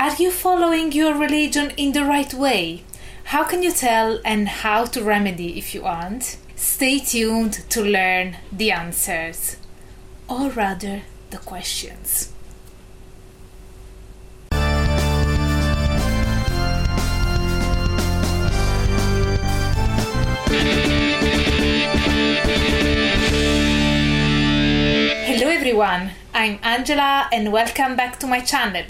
Are you following your religion in the right way? How can you tell and how to remedy if you aren't? Stay tuned to learn the answers, or rather, the questions. Hello everyone, I'm Angela and welcome back to my channel.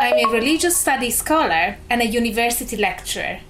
I'm a religious studies scholar and a university lecturer,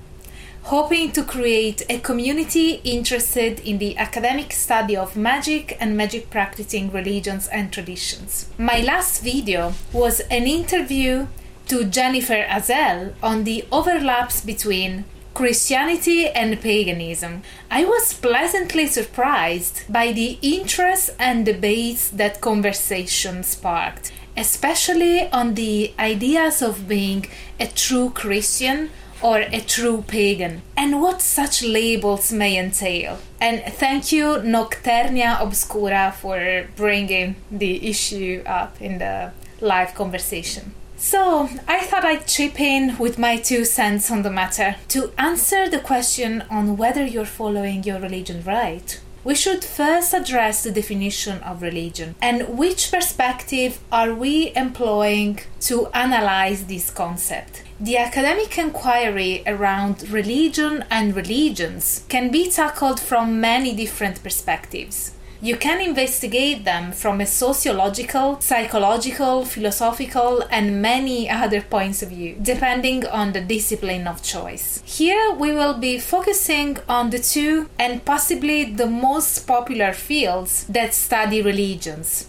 hoping to create a community interested in the academic study of magic and magic practicing religions and traditions. My last video was an interview to Jennifer Uzzell on the overlaps between Christianity and paganism. I was pleasantly surprised by the interest and debates that conversation sparked, especially on the ideas of being a true Christian or a true pagan, and what such labels may entail. And thank you, Nocturnia Obscura, for bringing the issue up in the live conversation. So, I thought I'd chip in with my two cents on the matter. To answer the question on whether you're following your religion right, we should first address the definition of religion and which perspective are we employing to analyze this concept. The academic inquiry around religion and religions can be tackled from many different perspectives. You can investigate them from a sociological, psychological, philosophical, and many other points of view, depending on the discipline of choice. Here we will be focusing on the two and possibly the most popular fields that study religions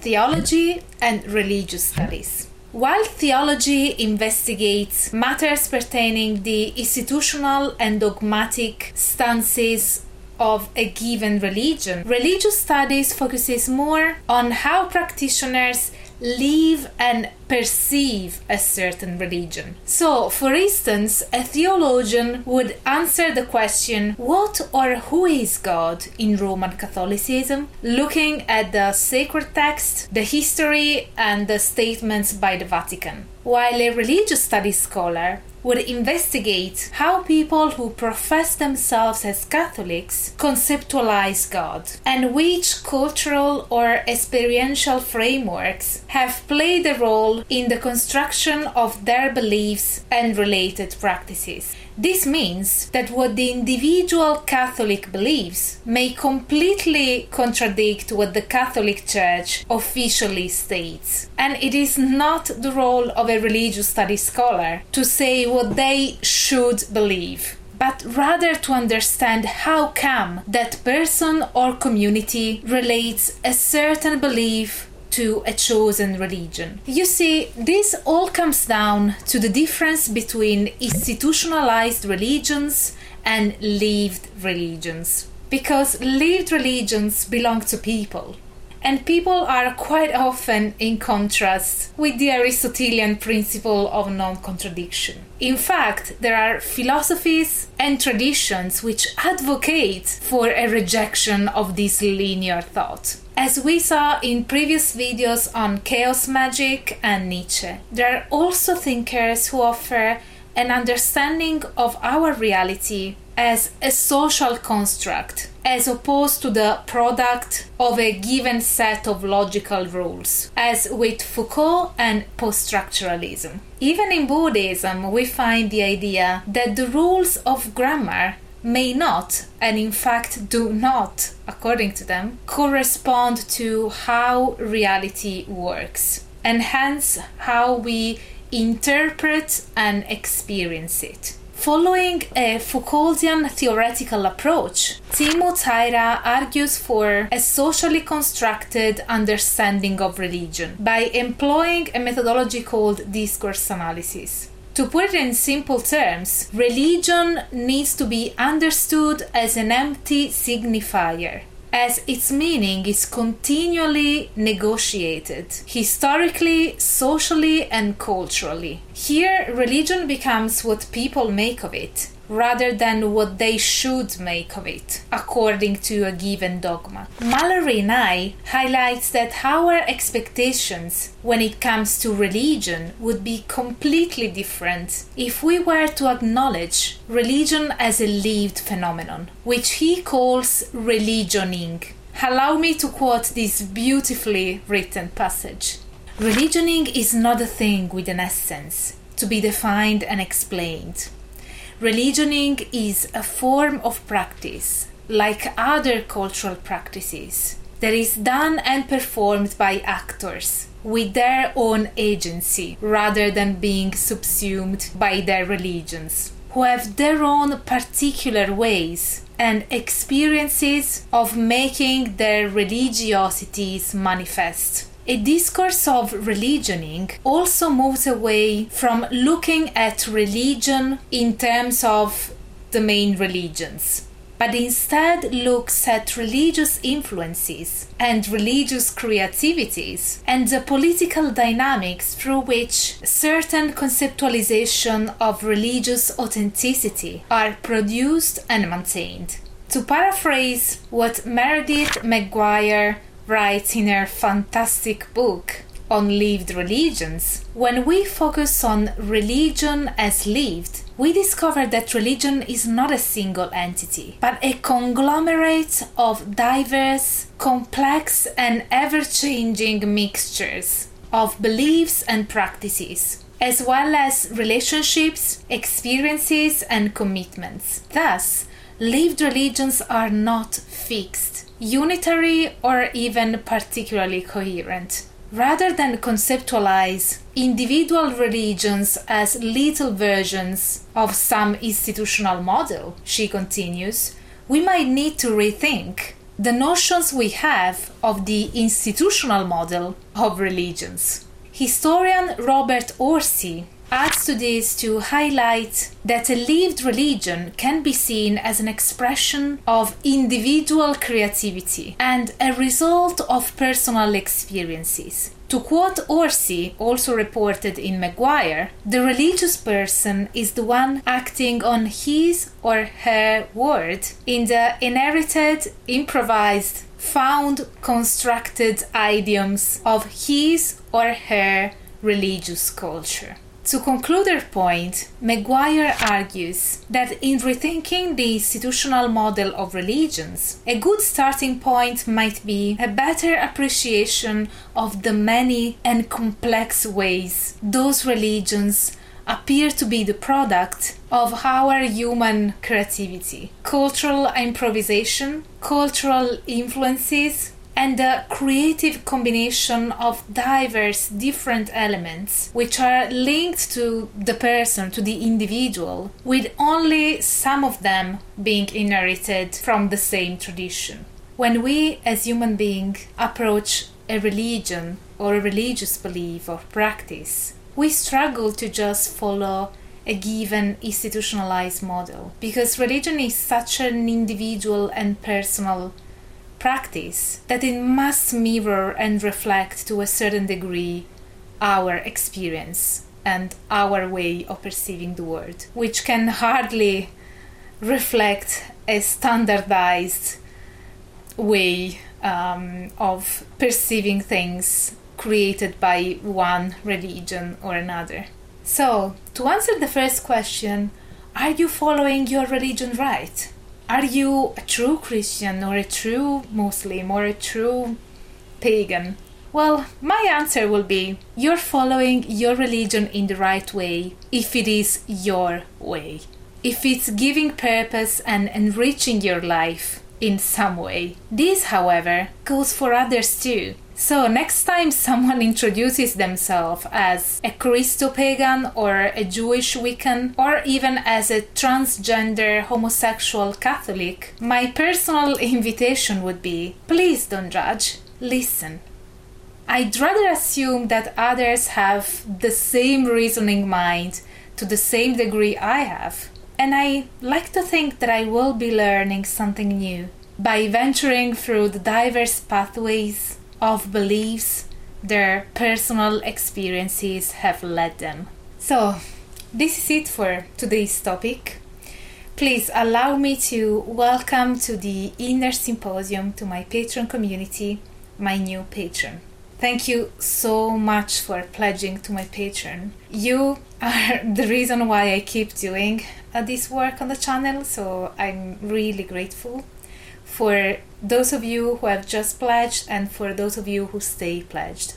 theology and religious studies. While theology investigates matters pertaining the institutional and dogmatic stances of a given religion. Religious studies focuses more on how practitioners live and perceive a certain religion. So, for instance, a theologian would answer the question, What or who is God in Roman Catholicism? looking at the sacred text, the history, and the statements by the Vatican. While a religious studies scholar would investigate how people who profess themselves as Catholics conceptualize God and which cultural or experiential frameworks have played a role in the construction of their beliefs and related practices. This means that what the individual Catholic believes may completely contradict what the Catholic Church officially states. And it is not the role of a religious studies scholar to say what they should believe but rather to understand how come that person or community relates a certain belief to a chosen religion. You see, this all comes down to the difference between institutionalized religions and lived religions. Because lived religions belong to people, and people are quite often in contrast with the Aristotelian principle of non contradiction. In fact, there are philosophies and traditions which advocate for a rejection of this linear thought. As we saw in previous videos on chaos magic and Nietzsche, there are also thinkers who offer an understanding of our reality as a social construct as opposed to the product of a given set of logical rules, as with Foucault and post structuralism. Even in Buddhism, we find the idea that the rules of grammar may not, and in fact do not, according to them, correspond to how reality works, and hence how we interpret and experience it. Following a Foucauldian theoretical approach, Teemu Taira argues for a socially constructed understanding of religion by employing a methodology called discourse analysis. To put it in simple terms, religion needs to be understood as an empty signifier, as its meaning is continually negotiated, historically, socially, and culturally. Here, religion becomes what people make of it, rather than what they should make of it, according to a given dogma. Malory Nye highlights that our expectations when it comes to religion would be completely different if we were to acknowledge religion as a lived phenomenon, which he calls religioning. Allow me to quote this beautifully written passage. Religioning is not a thing with an essence, to be defined and explained. Religioning is a form of practice, like other cultural practices, that is done and performed by actors with their own agency rather than being subsumed by their religions, who have their own particular ways and experiences of making their religiosities manifest. A discourse of religioning also moves away from looking at religion in terms of the main religions, but instead looks at religious influences and religious creativities and the political dynamics through which certain conceptualization of religious authenticity are produced and maintained. To paraphrase what Meredith McGuire writes in her fantastic book on lived religions, when we focus on religion as lived, we discover that religion is not a single entity, but a conglomerate of diverse, complex, and ever changing mixtures of beliefs and practices, as well as relationships, experiences, and commitments. Thus, lived religions are not fixed unitary or even particularly coherent. Rather than conceptualize individual religions as little versions of some institutional model, she continues, we might need to rethink the notions we have of the institutional model of religions. Historian Robert Orsi adds to this to highlight that a lived religion can be seen as an expression of individual creativity and a result of personal experiences. To quote Orsi, also reported in McGuire, the religious person is the one acting on his or her word in the inherited, improvised, found, constructed idioms of his or her religious culture. To conclude her point, McGuire argues that in rethinking the institutional model of religions, a good starting point might be a better appreciation of the many and complex ways those religions appear to be the product of our human creativity, cultural improvisation, cultural influences, and the creative combination of diverse different elements which are linked to the person, to the individual, with only some of them being inherited from the same tradition. When we as human beings approach a religion or a religious belief or practice, we struggle to just follow a given institutionalized model because religion is such an individual and personal practice that it must mirror and reflect to a certain degree our experience and our way of perceiving the world, which can hardly reflect a standardized way um, of perceiving things created by one religion or another. So, to answer the first question, are you following your religion right? Are you a true Christian or a true Muslim or a true pagan? Well, my answer will be you're following your religion in the right way if it is your way. If it's giving purpose and enriching your life in some way. This, however, goes for others too. So, next time someone introduces themselves as a Christo pagan or a Jewish Wiccan or even as a transgender homosexual Catholic, my personal invitation would be please don't judge, listen. I'd rather assume that others have the same reasoning mind to the same degree I have, and I like to think that I will be learning something new by venturing through the diverse pathways of beliefs their personal experiences have led them. So, this is it for today's topic. Please allow me to welcome to the Inner Symposium to my Patreon community, my new patron. Thank you so much for pledging to my Patreon. You are the reason why I keep doing uh, this work on the channel, so I'm really grateful for those of you who have just pledged and for those of you who stay pledged.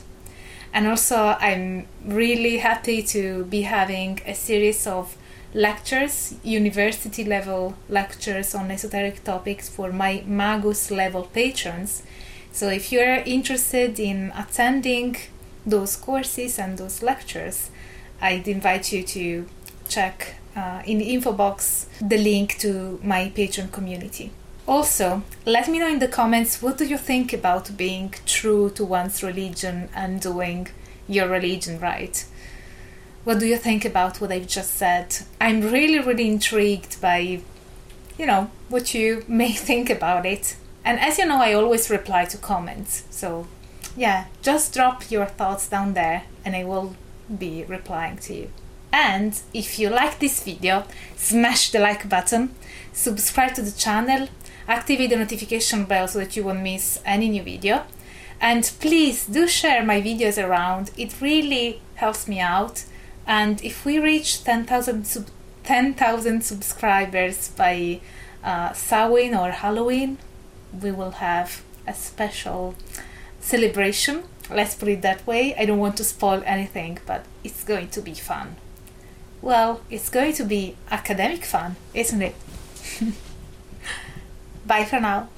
And also, I'm really happy to be having a series of lectures, university level lectures on esoteric topics for my Magus level patrons. So, if you're interested in attending those courses and those lectures, I'd invite you to check uh, in the info box the link to my Patreon community. Also, let me know in the comments what do you think about being true to one's religion and doing your religion right. What do you think about what I've just said? I'm really, really intrigued by, you know, what you may think about it. And as you know, I always reply to comments. So, yeah, just drop your thoughts down there and I will be replying to you. And if you like this video, smash the like button, subscribe to the channel, activate the notification bell so that you won't miss any new video. And please do share my videos around, it really helps me out. And if we reach 10,000 sub- 10,000 subscribers by uh, Samhain or Halloween, we will have a special celebration. Let's put it that way. I don't want to spoil anything, but it's going to be fun. Well, it's going to be academic fun, isn't it? Bye for now.